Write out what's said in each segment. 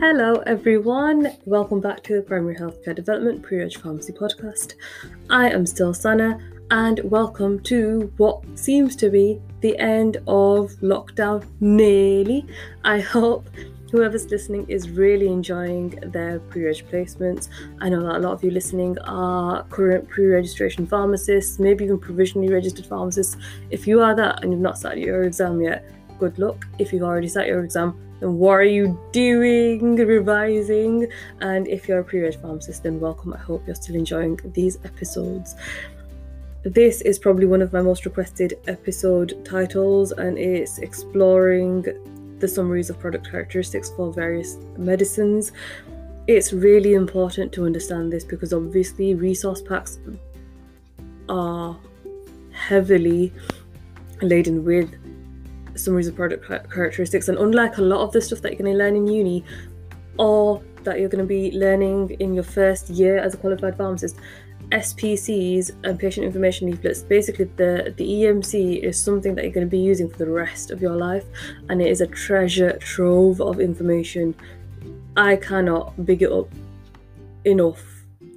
Hello, everyone. Welcome back to the Primary Healthcare Development Pre-Reg Pharmacy Podcast. I am still Sana, and welcome to what seems to be the end of lockdown. Nearly. I hope whoever's listening is really enjoying their pre-reg placements. I know that a lot of you listening are current pre-registration pharmacists, maybe even provisionally registered pharmacists. If you are that and you've not started your exam yet, good luck. If you've already sat your exam, what are you doing revising? And if you're a pre-reg pharmacist, then welcome. I hope you're still enjoying these episodes. This is probably one of my most requested episode titles, and it's exploring the summaries of product characteristics for various medicines. It's really important to understand this because obviously resource packs are heavily laden with summaries of product characteristics, and unlike a lot of the stuff that you're going to learn in uni or that you're going to be learning in your first year as a qualified pharmacist, SPCs and patient information leaflets, basically the, the EMC is something that you're going to be using for the rest of your life and it is a treasure trove of information. I cannot big it up enough.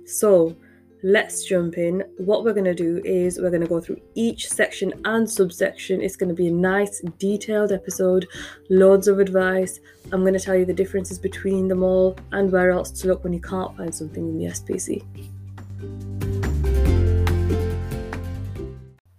So let's jump in. What we're going to do is we're going to go through each section and subsection. It's going to be a nice detailed episode, loads of advice. I'm going to tell you the differences between them all and where else to look when you can't find something in the SPC.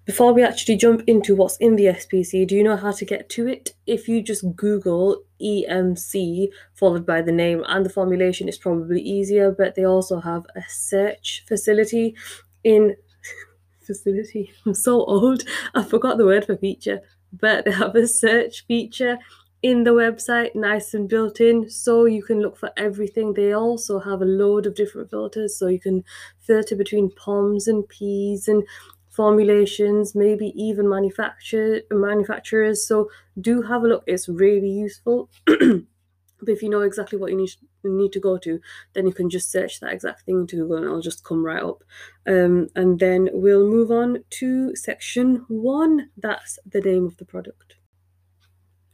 Before we actually jump into what's in the SPC, do you know how to get to it? If you just Google EMC followed by the name and the formulation, it's probably easier, but they also have a search facility in facility. I'm so old, I forgot the word for feature, but they have a search feature in the website, nice and built in, so you can look for everything. They also have a load of different filters, so you can filter between POMs and Ps and formulations, maybe even manufacture manufacturers. So do have a look. It's really useful. but if you know exactly what you need need to go to, then you can just search that exact thing into Google and it'll just come right up. Um, and then we'll move on to section one. That's the name of the product.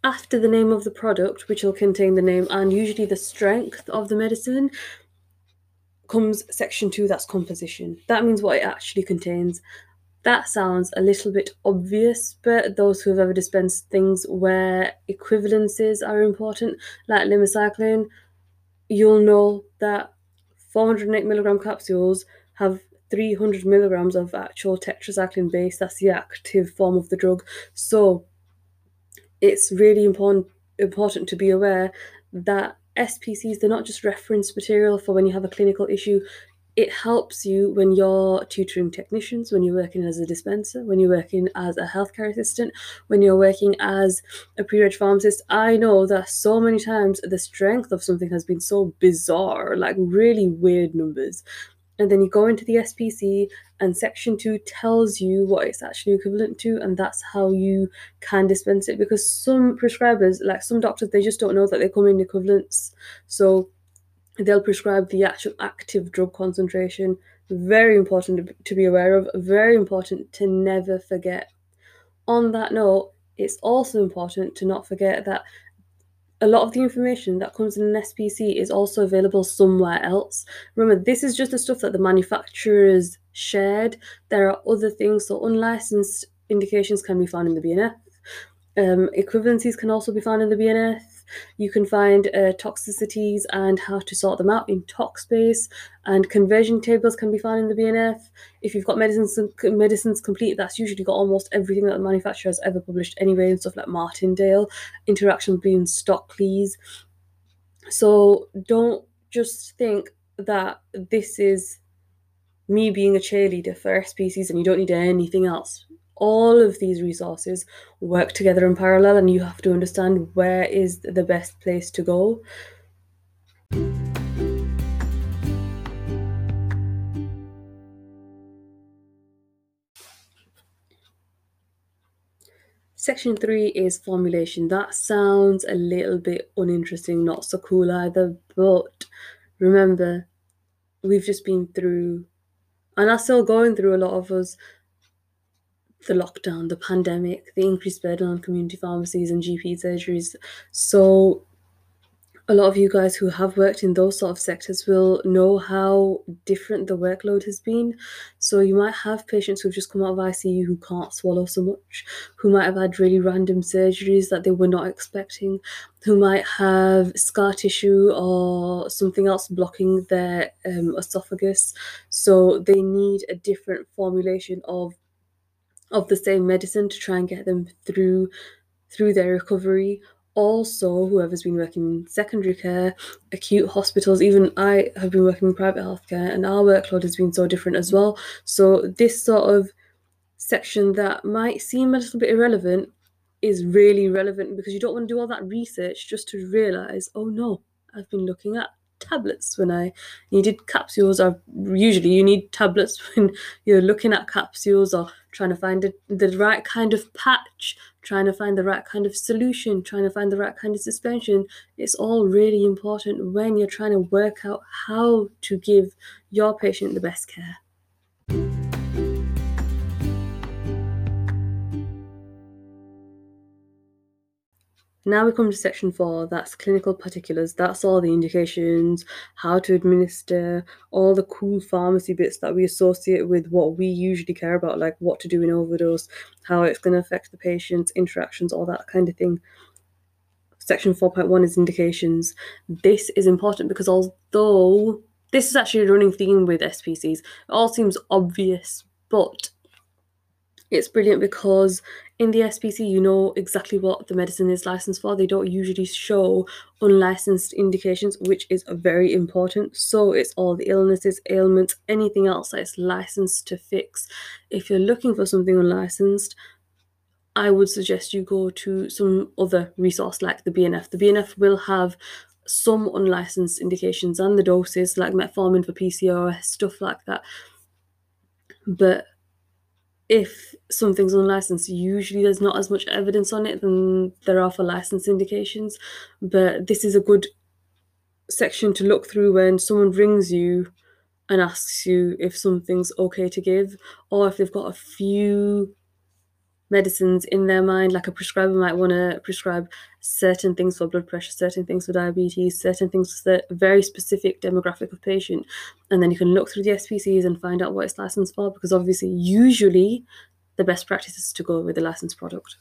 After the name of the product, which will contain the name and usually the strength of the medicine, comes section two that's composition. That means what it actually contains. That sounds a little bit obvious, but those who have ever dispensed things where equivalences are important, like lymecycline, you'll know that 408 milligram capsules have 300 milligrams of actual tetracycline base. That's the active form of the drug. So it's really important important to be aware that SPCs they're not just reference material for when you have a clinical issue it helps you when you're tutoring technicians, when you're working as a dispenser, when you're working as a healthcare assistant, when you're working as a pre-reg pharmacist. I know that so many times the strength of something has been so bizarre, like really weird numbers. And then you go into the SPC, and section two tells you what it's actually equivalent to, and that's how you can dispense it. Because some prescribers, like some doctors, they just don't know that they come in equivalents. So they'll prescribe the actual active drug concentration. Very important to be aware of, very important to never forget. On that note, it's also important to not forget that a lot of the information that comes in an SPC is also available somewhere else. Remember, this is just the stuff that the manufacturers shared. There are other things, so unlicensed indications can be found in the BNF. Um, equivalencies can also be found in the BNF. You can find uh, toxicities and how to sort them out in ToxBase, and conversion tables can be found in the BNF. If you've got medicines medicines complete, that's usually got almost everything that the manufacturer has ever published anyway, and stuff like Martindale, interaction between Stockley's. So don't just think that this is me being a cheerleader for SPCs and you don't need anything else all of these resources work together in parallel and you have to understand where is the best place to go Section 3 is formulation. That sounds a little bit uninteresting, not so cool either, but remember, we've just been through, and are still going through a lot of us, the lockdown, the pandemic, the increased burden on community pharmacies and GP surgeries. So a lot of you guys who have worked in those sort of sectors will know how different the workload has been. So you might have patients who've just come out of ICU who can't swallow so much, who might have had really random surgeries that they were not expecting, who might have scar tissue or something else blocking their um, esophagus. So they need a different formulation of of the same medicine to try and get them through through their recovery also whoever's been working in secondary care, acute hospitals, even I have been working in private healthcare and our workload has been so different as well. So this sort of section that might seem a little bit irrelevant is really relevant because you don't want to do all that research just to realize, oh no, I've been looking at tablets when I needed capsules. Or usually you need tablets when you're looking at capsules or trying to find a, the right kind of patch, trying to find the right kind of solution, trying to find the right kind of suspension. It's all really important when you're trying to work out how to give your patient the best care. Now we come to section four, that's clinical particulars. That's all the indications, how to administer, all the cool pharmacy bits that we associate with what we usually care about, like what to do in overdose, how it's going to affect the patient's interactions, all that kind of thing. Section 4.1 is indications. This is important because although this is actually a running theme with SPCs, it all seems obvious, but it's brilliant because in the SPC, you know exactly what the medicine is licensed for. They don't usually show unlicensed indications, which is very important. So it's all the illnesses, ailments, anything else that is licensed to fix. If you're looking for something unlicensed, I would suggest you go to some other resource like the BNF. The BNF will have some unlicensed indications and the doses like metformin for PCOS, stuff like that. But if something's unlicensed, usually there's not as much evidence on it than there are for license indications. But this is a good section to look through when someone rings you and asks you if something's okay to give, or if they've got a few medicines in their mind. Like a prescriber might want to prescribe certain things for blood pressure, certain things for diabetes, certain things for a very specific demographic of patient. And then you can look through the SPCs and find out what it's licensed for because obviously, usually, the best practice is to go with a licensed product.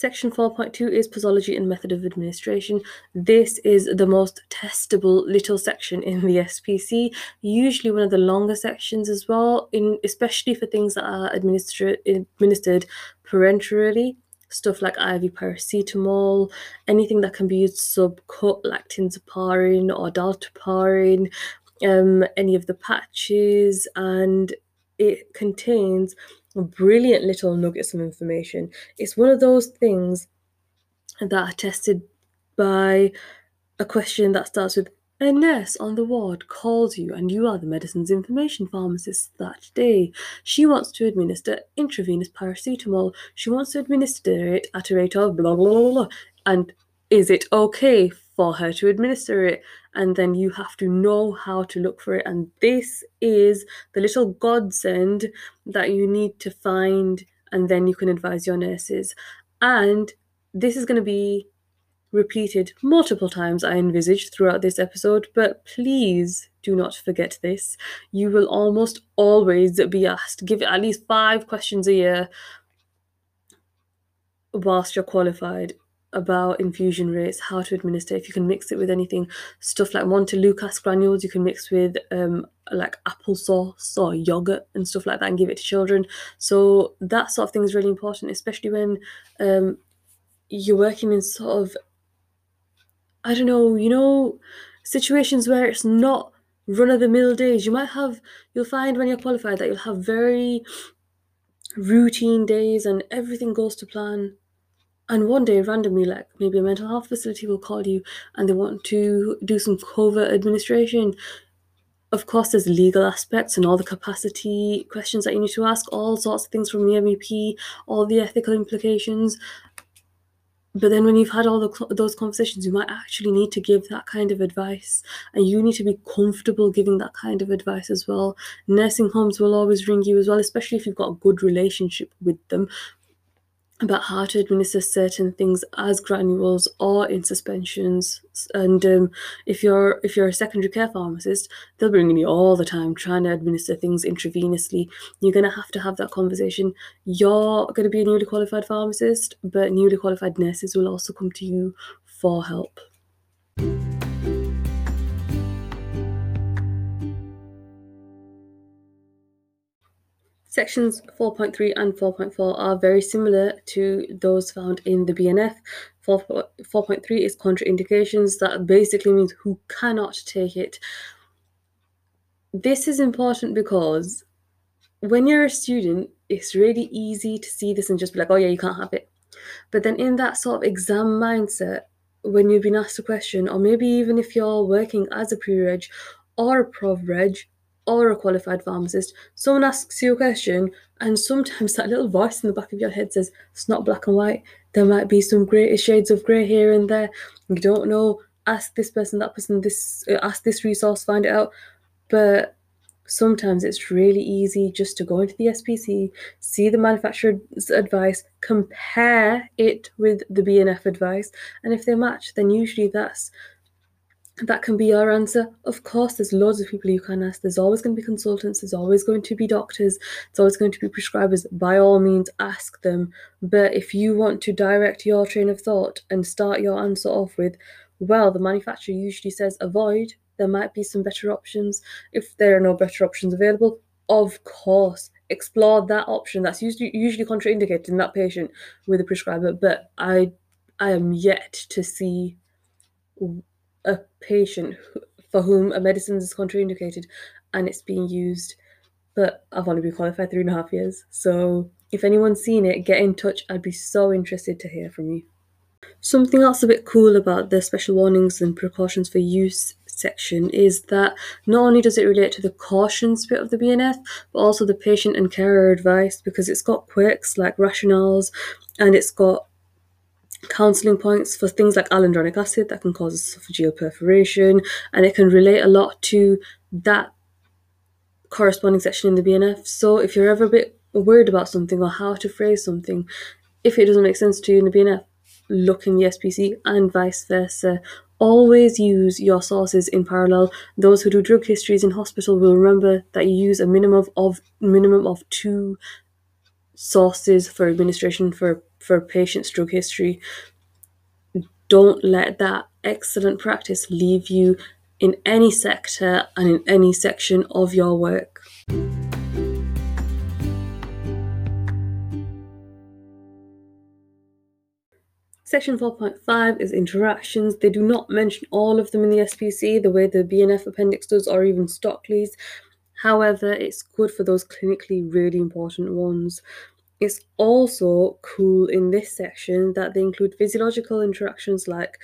Section 4.2 is posology and method of administration. This is the most testable little section in the SPC, usually one of the longer sections as well, in especially for things that are administered administered parenterally. Stuff like IV paracetamol, anything that can be used subcut like tinzaparin or dalteparin, um, any of the patches, and it contains brilliant little nuggets of information. It's one of those things that are tested by a question that starts with a nurse on the ward calls you and you are the medicine's information pharmacist that day. She wants to administer intravenous paracetamol. She wants to administer it at a rate of blah blah blah blah. And is it okay for her to administer it and then you have to know how to look for it. And this is the little godsend that you need to find and then you can advise your nurses. And this is going to be repeated multiple times i envisage throughout this episode but please do not forget this. You will almost always be asked give at least five questions a year whilst you're qualified about infusion rates, how to administer, if you can mix it with anything, stuff like Montelukast granules, you can mix with um, like applesauce or yogurt and stuff like that and give it to children. So that sort of thing is really important, especially when um, you're working in sort of, I don't know, you know, situations where it's not run of the mill days. You might have, you'll find when you're qualified that you'll have very routine days and everything goes to plan and one day randomly like maybe a mental health facility will call you and they want to do some covert administration. Of course there's legal aspects and all the capacity questions that you need to ask all sorts of things from the MEP all the ethical implications. But then when you've had all the, those conversations you might actually need to give that kind of advice. And you need to be comfortable giving that kind of advice as well. Nursing homes will always ring you as well especially if you've got a good relationship with them about how to administer certain things as granules or in suspensions. And um, if you're if you're a secondary care pharmacist, they'll bring you all the time trying to administer things intravenously. You're gonna have to have that conversation. You're gonna be a newly qualified pharmacist, but newly qualified nurses will also come to you for help. Sections 4.3 and 4.4 are very similar to those found in the BNF. 4.3 is contraindications, that basically means who cannot take it. This is important because when you're a student, it's really easy to see this and just be like, oh yeah, you can't have it. But then in that sort of exam mindset, when you've been asked a question, or maybe even if you're working as a pre-reg or a prov-reg, or a qualified pharmacist, someone asks you a question, and sometimes that little voice in the back of your head says, It's not black and white. There might be some grey shades of grey here and there. You don't know. Ask this person, that person, this, uh, ask this resource, find it out. But sometimes it's really easy just to go into the SPC, see the manufacturer's advice, compare it with the BNF advice, and if they match, then usually that's that can be our answer. Of course, there's loads of people you can ask. There's always going to be consultants, there's always going to be doctors, there's always going to be prescribers. By all means, ask them. But if you want to direct your train of thought and start your answer off with, well, the manufacturer usually says avoid, there might be some better options. If there are no better options available, of course, explore that option. That's usually usually contraindicated in that patient with a prescriber. But I I am yet to see a patient for whom a medicine is contraindicated and it's being used. But I've only been qualified three and a half years. So if anyone's seen it, get in touch. I'd be so interested to hear from you. Something else a bit cool about the special warnings and precautions for use section is that not only does it relate to the cautions bit of the BNF, but also the patient and carer advice because it's got quirks like rationales and it's got counseling points for things like alendronic acid that can cause esophageal perforation, and it can relate a lot to that corresponding section in the BNF. So if you're ever a bit worried about something or how to phrase something, if it doesn't make sense to you in the BNF, look in the SPC and vice versa. Always use your sources in parallel. Those who do drug histories in hospital will remember that you use a minimum of minimum of two sources for administration for for patients' drug history. Don't let that excellent practice leave you in any sector and in any section of your work. Section 4.5 is interactions. They do not mention all of them in the SPC the way the BNF appendix does or even Stockley's. However, it's good for those clinically really important ones. It's also cool in this section that they include physiological interactions like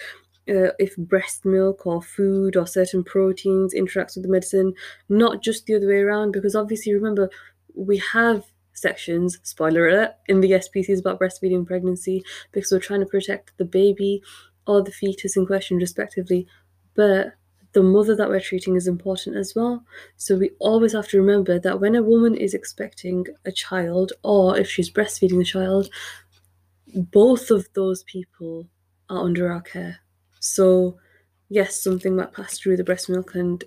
uh, if breast milk or food or certain proteins interacts with the medicine, not just the other way around. Because obviously, remember, we have sections, spoiler alert, in the SPCs about breastfeeding and pregnancy because we're trying to protect the baby or the fetus in question, respectively. But the mother that we're treating is important as well. So we always have to remember that when a woman is expecting a child or if she's breastfeeding a child, both of those people are under our care. So, yes, something might pass through the breast milk and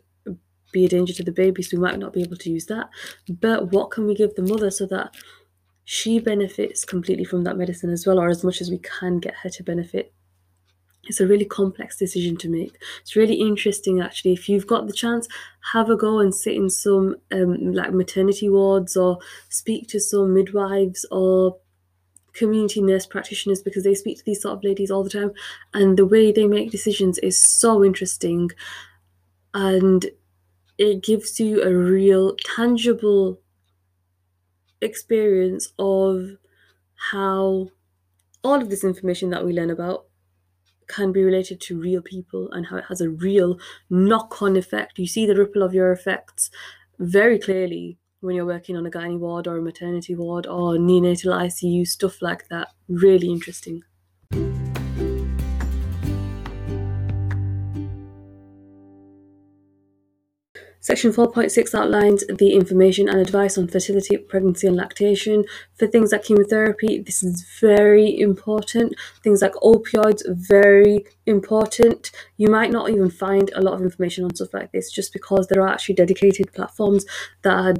be a danger to the baby, so we might not be able to use that. But what can we give the mother so that she benefits completely from that medicine as well, or as much as we can get her to benefit it's a really complex decision to make. It's really interesting, actually. If you've got the chance, have a go and sit in some um, like maternity wards or speak to some midwives or community nurse practitioners because they speak to these sort of ladies all the time, and the way they make decisions is so interesting, and it gives you a real tangible experience of how all of this information that we learn about can be related to real people and how it has a real knock on effect. You see the ripple of your effects very clearly when you're working on a gynae ward or a maternity ward or neonatal ICU, stuff like that. Really interesting. Section 4.6 outlines the information and advice on fertility, pregnancy, and lactation. For things like chemotherapy, this is very important. Things like opioids, very important. You might not even find a lot of information on stuff like this just because there are actually dedicated platforms that are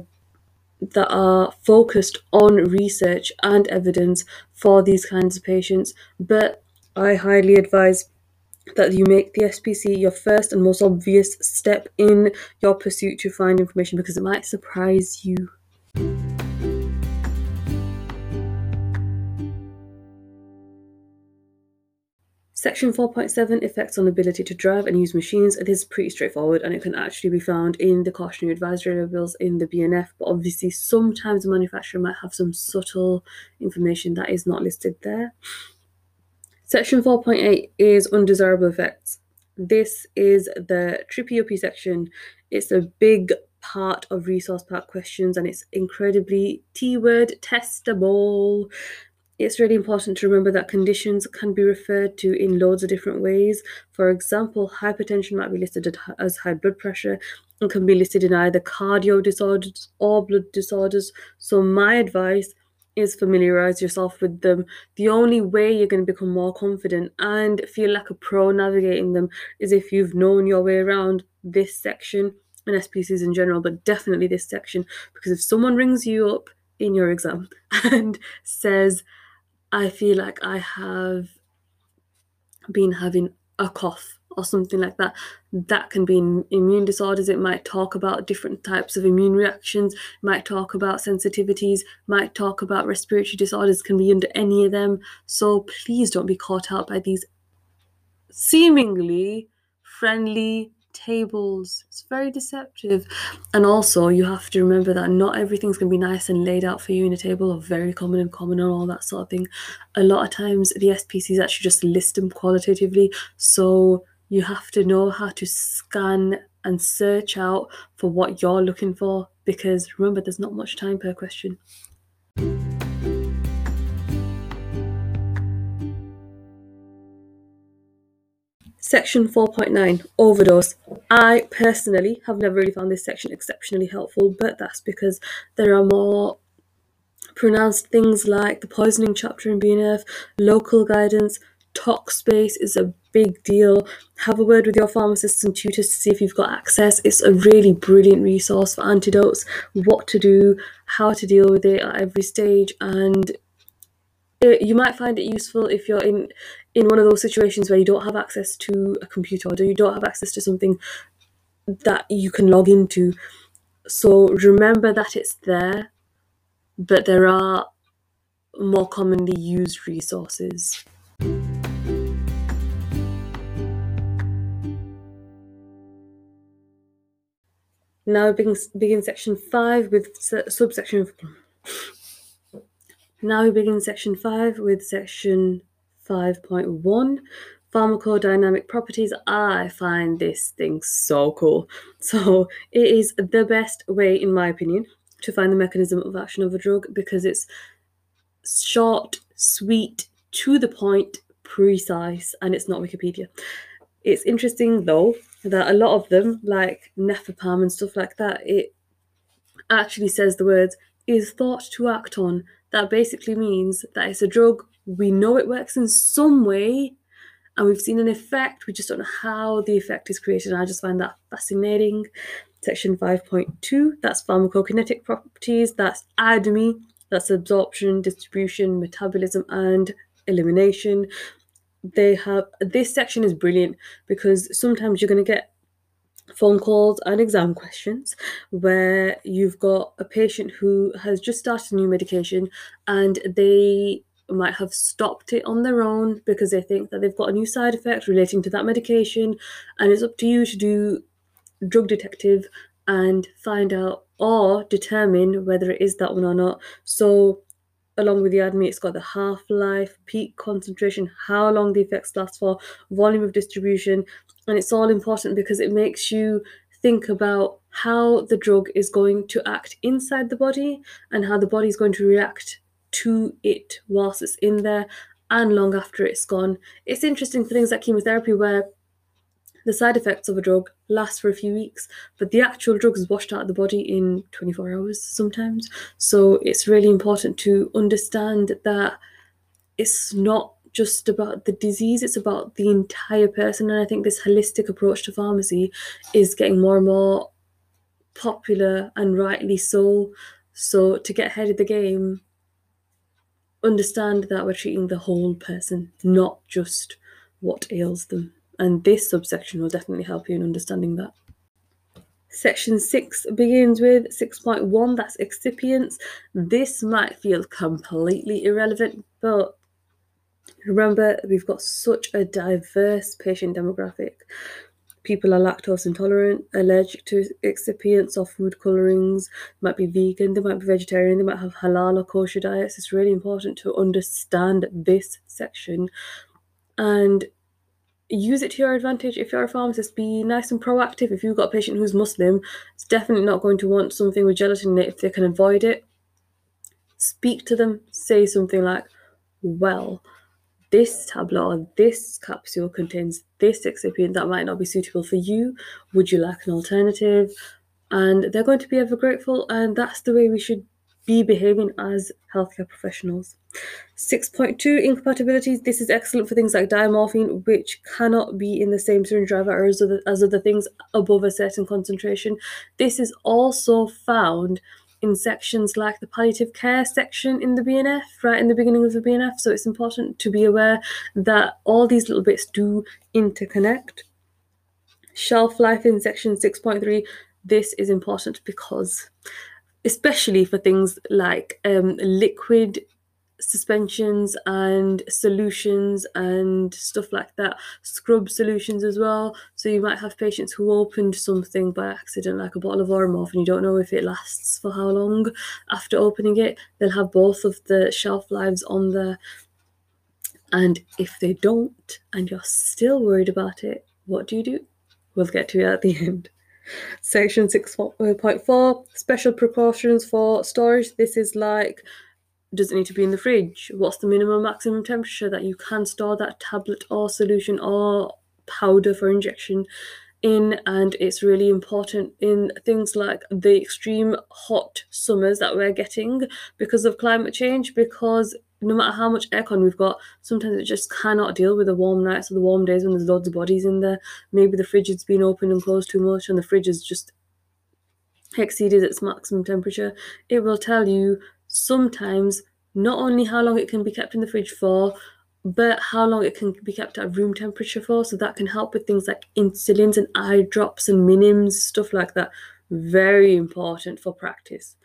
that are focused on research and evidence for these kinds of patients. But I highly advise that you make the SPC your first and most obvious step in your pursuit to find information because it might surprise you. Section 4.7 effects on ability to drive and use machines. It is pretty straightforward and it can actually be found in the cautionary advisory labels in the BNF, but obviously sometimes the manufacturer might have some subtle information that is not listed there. Section 4.8 is undesirable effects. This is the trippy section. It's a big part of resource pack questions and it's incredibly T word testable it's really important to remember that conditions can be referred to in loads of different ways. For example, hypertension might be listed as high blood pressure and can be listed in either cardio disorders or blood disorders. So, my advice is familiarize yourself with them. The only way you're going to become more confident and feel like a pro navigating them is if you've known your way around this section and SPCs in general, but definitely this section. Because if someone rings you up in your exam and says, I feel like I have been having a cough or something like that. That can be in immune disorders. It might talk about different types of immune reactions, might talk about sensitivities, might talk about respiratory disorders, can be under any of them. So please don't be caught out by these seemingly friendly tables. It's very deceptive. And also, you have to remember that not everything's going to be nice and laid out for you in a table or very common and common and all that sort of thing. A lot of times, the SPCs actually just list them qualitatively. So, you have to know how to scan and search out for what you're looking for because remember, there's not much time per question. Section 4.9 Overdose. I personally have never really found this section exceptionally helpful, but that's because there are more pronounced things like the poisoning chapter in BNF, local guidance, ToxBase is a big deal. Have a word with your pharmacist and tutors to see if you've got access. It's a really brilliant resource for antidotes, what to do, how to deal with it at every stage, and it, you might find it useful if you're in in one of those situations where you don't have access to a computer or you don't have access to something that you can log into. So remember that it's there, but there are more commonly used resources. Now begin, begin section 5 with subsection now we begin section 5 with section 5.1 pharmacodynamic properties. I find this thing so cool. So, it is the best way, in my opinion, to find the mechanism of action of a drug because it's short, sweet, to the point, precise, and it's not Wikipedia. It's interesting though that a lot of them, like Nefopam and stuff like that, it actually says the words is thought to act on that basically means that it's a drug, we know it works in some way, and we've seen an effect, we just don't know how the effect is created. And I just find that fascinating. Section 5.2, that's pharmacokinetic properties, that's ADME, that's absorption, distribution, metabolism, and elimination. They have this section is brilliant because sometimes you're going to get phone calls and exam questions where you've got a patient who has just started a new medication and they might have stopped it on their own because they think that they've got a new side effect relating to that medication and it's up to you to do drug detective and find out or determine whether it is that one or not. So along with the ADME, it's got the half life, peak concentration, how long the effects last for, volume of distribution, and it's all important because it makes you think about how the drug is going to act inside the body and how the body is going to react to it whilst it's in there and long after it's gone. It's interesting for things like chemotherapy where the side effects of a drug last for a few weeks, but the actual drug is washed out of the body in 24 hours sometimes. So it's really important to understand that it's not just about the disease, it's about the entire person. And I think this holistic approach to pharmacy is getting more and more popular and rightly so. So to get ahead of the game, understand that we're treating the whole person, not just what ails them. And this subsection will definitely help you in understanding that. Section 6 begins with 6.1, that's excipients. This might feel completely irrelevant, but remember, we've got such a diverse patient demographic. People are lactose intolerant, allergic to excipients or food colorings, might be vegan, they might be vegetarian, they might have halal or kosher diets. It's really important to understand this section and use it to your advantage. If you're a pharmacist, be nice and proactive. If you've got a patient who's Muslim, it's definitely not going to want something with gelatin in it if they can avoid it. Speak to them, say something like, Well, this tablet or this capsule contains this excipient that might not be suitable for you. Would you like an alternative? And they're going to be ever grateful, and that's the way we should be behaving as healthcare professionals. 6.2 incompatibilities. This is excellent for things like diamorphine, which cannot be in the same syringe driver as other, as other things above a certain concentration. This is also found in sections like the palliative care section in the BNF, right in the beginning of the BNF. So it's important to be aware that all these little bits do interconnect. Shelf life in section 6.3. This is important because especially for things like um, liquid suspensions and solutions and stuff like that scrub solutions as well. So you might have patients who opened something by accident like a bottle of Oramorph and you don't know if it lasts for how long after opening it. They'll have both of the shelf lives on there. And if they don't and you're still worried about it what do you do? We'll get to it at the end Section 6.4 Special precautions for storage. This is like does it need to be in the fridge? What's the minimum maximum temperature that you can store that tablet or solution or powder for injection in? And it's really important in things like the extreme hot summers that we're getting because of climate change, because no matter how much aircon we've got, sometimes it just cannot deal with the warm nights or the warm days when there's loads of bodies in there. Maybe the fridge has been opened and closed too much, and the fridge has just exceeded its maximum temperature. It will tell you sometimes not only how long it can be kept in the fridge for, but how long it can be kept at room temperature for. So that can help with things like insulins and eye drops and minims, stuff like that. Very important for practice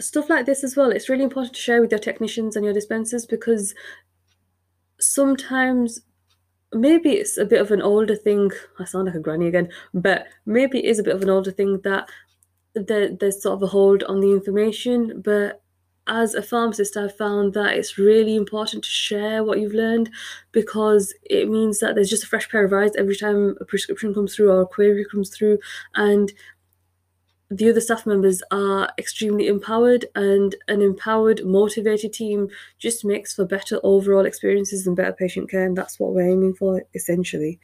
stuff like this as well, it's really important to share with your technicians and your dispensers because sometimes maybe it's a bit of an older thing. I sound like a granny again, but maybe it is a bit of an older thing that there, there's sort of a hold on the information. But as a pharmacist, I've found that it's really important to share what you've learned because it means that there's just a fresh pair of eyes every time a prescription comes through or a query comes through. And the other staff members are extremely empowered and an empowered motivated team just makes for better overall experiences and better patient care and that's what we're aiming for essentially.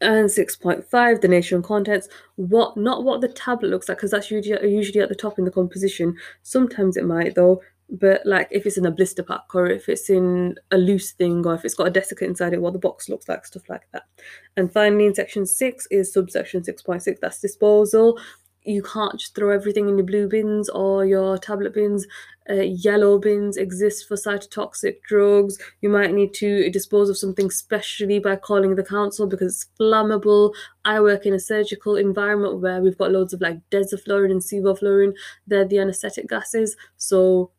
And 6.5 the nature and contents. What not what the tablet looks like because that's usually, usually at the top in the composition. Sometimes it might though but like if it's in a blister pack or if it's in a loose thing or if it's got a desiccant inside it what the box looks like stuff like that and finally in section 6 is subsection 6.6 that's disposal you can't just throw everything in your blue bins or your tablet bins. Uh, yellow bins exist for cytotoxic drugs. You might need to dispose of something specially by calling the council because it's flammable. I work in a surgical environment where we've got loads of like desiflurane and sevoflurane. They're the anesthetic gases. So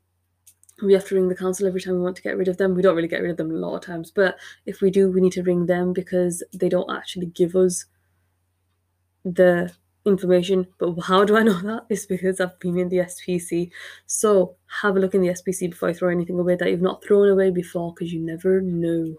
we have to ring the council every time we want to get rid of them. We don't really get rid of them a lot of times, but if we do, we need to ring them because they don't actually give us the information. But how do I know that? It's because I've been in the SPC. So have a look in the SPC before I throw anything away that you've not thrown away before because you never know.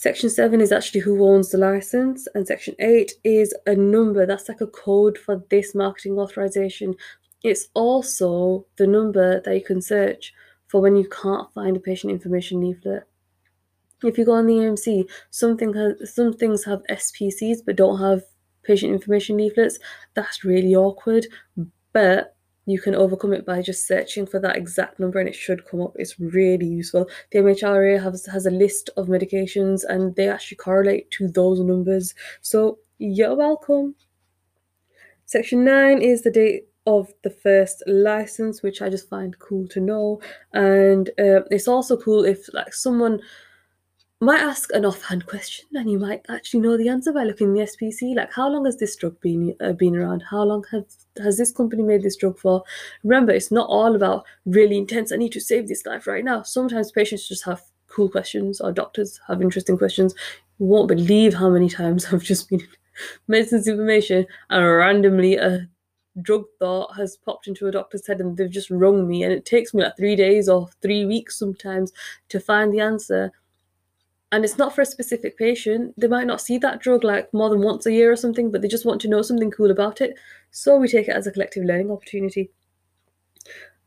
Section 7 is actually who owns the license, and Section 8 is a number that's like a code for this marketing authorization it's also the number that you can search for when you can't find a patient information leaflet. If you go on the EMC, something has, some things have SPCs but don't have patient information leaflets. That's really awkward, but you can overcome it by just searching for that exact number and it should come up. It's really useful. The MHRA has, has a list of medications and they actually correlate to those numbers. So you're welcome. Section 9 is the date of the first license, which I just find cool to know. And uh, it's also cool if like someone might ask an offhand question and you might actually know the answer by looking in the SPC. Like, how long has this drug been uh, been around? How long has has this company made this drug for? Remember, it's not all about really intense. I need to save this life right now. Sometimes patients just have cool questions, or doctors have interesting questions. You won't believe how many times I've just been medicines information and randomly a drug thought has popped into a doctor's head and they've just rung me and it takes me like three days or three weeks sometimes to find the answer and it's not for a specific patient. They might not see that drug like more than once a year or something, but they just want to know something cool about it. So we take it as a collective learning opportunity.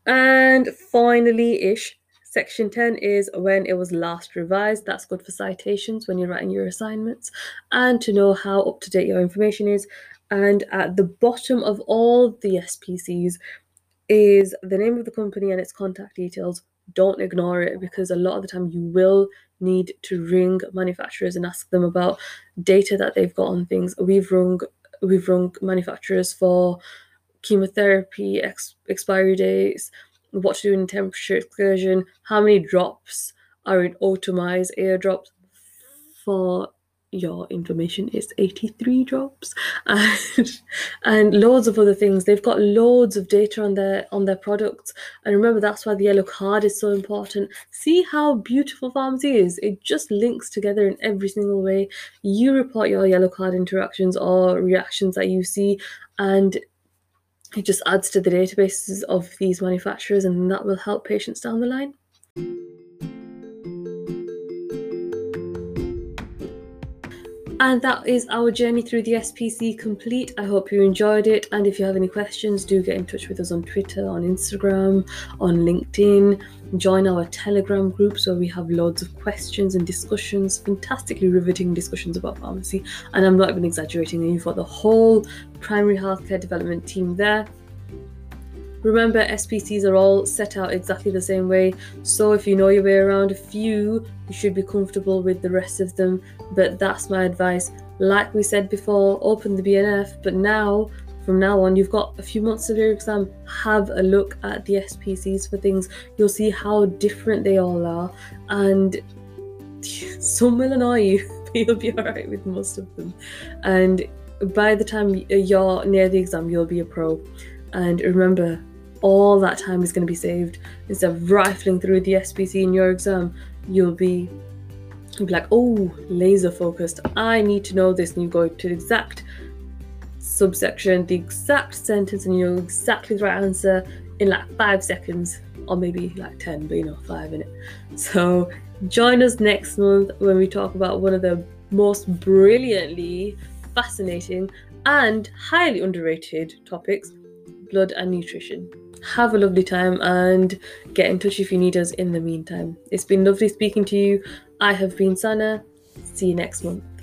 And finally, ish, section 10 is when it was last revised. That's good for citations when you're writing your assignments and to know how up to date your information is. And at the bottom of all the SPCs is the name of the company and its contact details. Don't ignore it because a lot of the time you will need to ring manufacturers and ask them about data that they've got on things. We've rung we've rung manufacturers for chemotherapy ex- expiry dates, what to do in temperature excursion, how many drops are in Otomize ear drops for your information is 83 drops. And, and loads of other things. They've got loads of data on their on their products. And remember that's why the yellow card is so important. See how beautiful pharmacy is? It just links together in every single way. You report your yellow card interactions or reactions that you see and it just adds to the databases of these manufacturers and that will help patients down the line And that is our journey through the SPC complete. I hope you enjoyed it. And if you have any questions, do get in touch with us on Twitter, on Instagram, on LinkedIn. Join our Telegram groups where we have loads of questions and discussions, fantastically riveting discussions about pharmacy. And I'm not even exaggerating, you've got the whole primary healthcare development team there. Remember, SPCs are all set out exactly the same way, so if you know your way around a few, you should be comfortable with the rest of them. But that's my advice. Like we said before, open the BNF, but now, from now on, you've got a few months of your exam. Have a look at the SPCs for things. You'll see how different they all are, and some will annoy you, but you'll be alright with most of them. And by the time you're near the exam, you'll be a pro. And remember, all that time is going to be saved. Instead of rifling through the SPC in your exam, you'll be, you'll be like, oh, laser focused. I need to know this. And you go to the exact subsection, the exact sentence, and you know exactly the right answer in like five seconds, or maybe like 10, but you know, five in it. So join us next month when we talk about one of the most brilliantly fascinating and highly underrated topics blood and nutrition have a lovely time and get in touch if you need us in the meantime. It's been lovely speaking to you. I have been Sana. See you next month.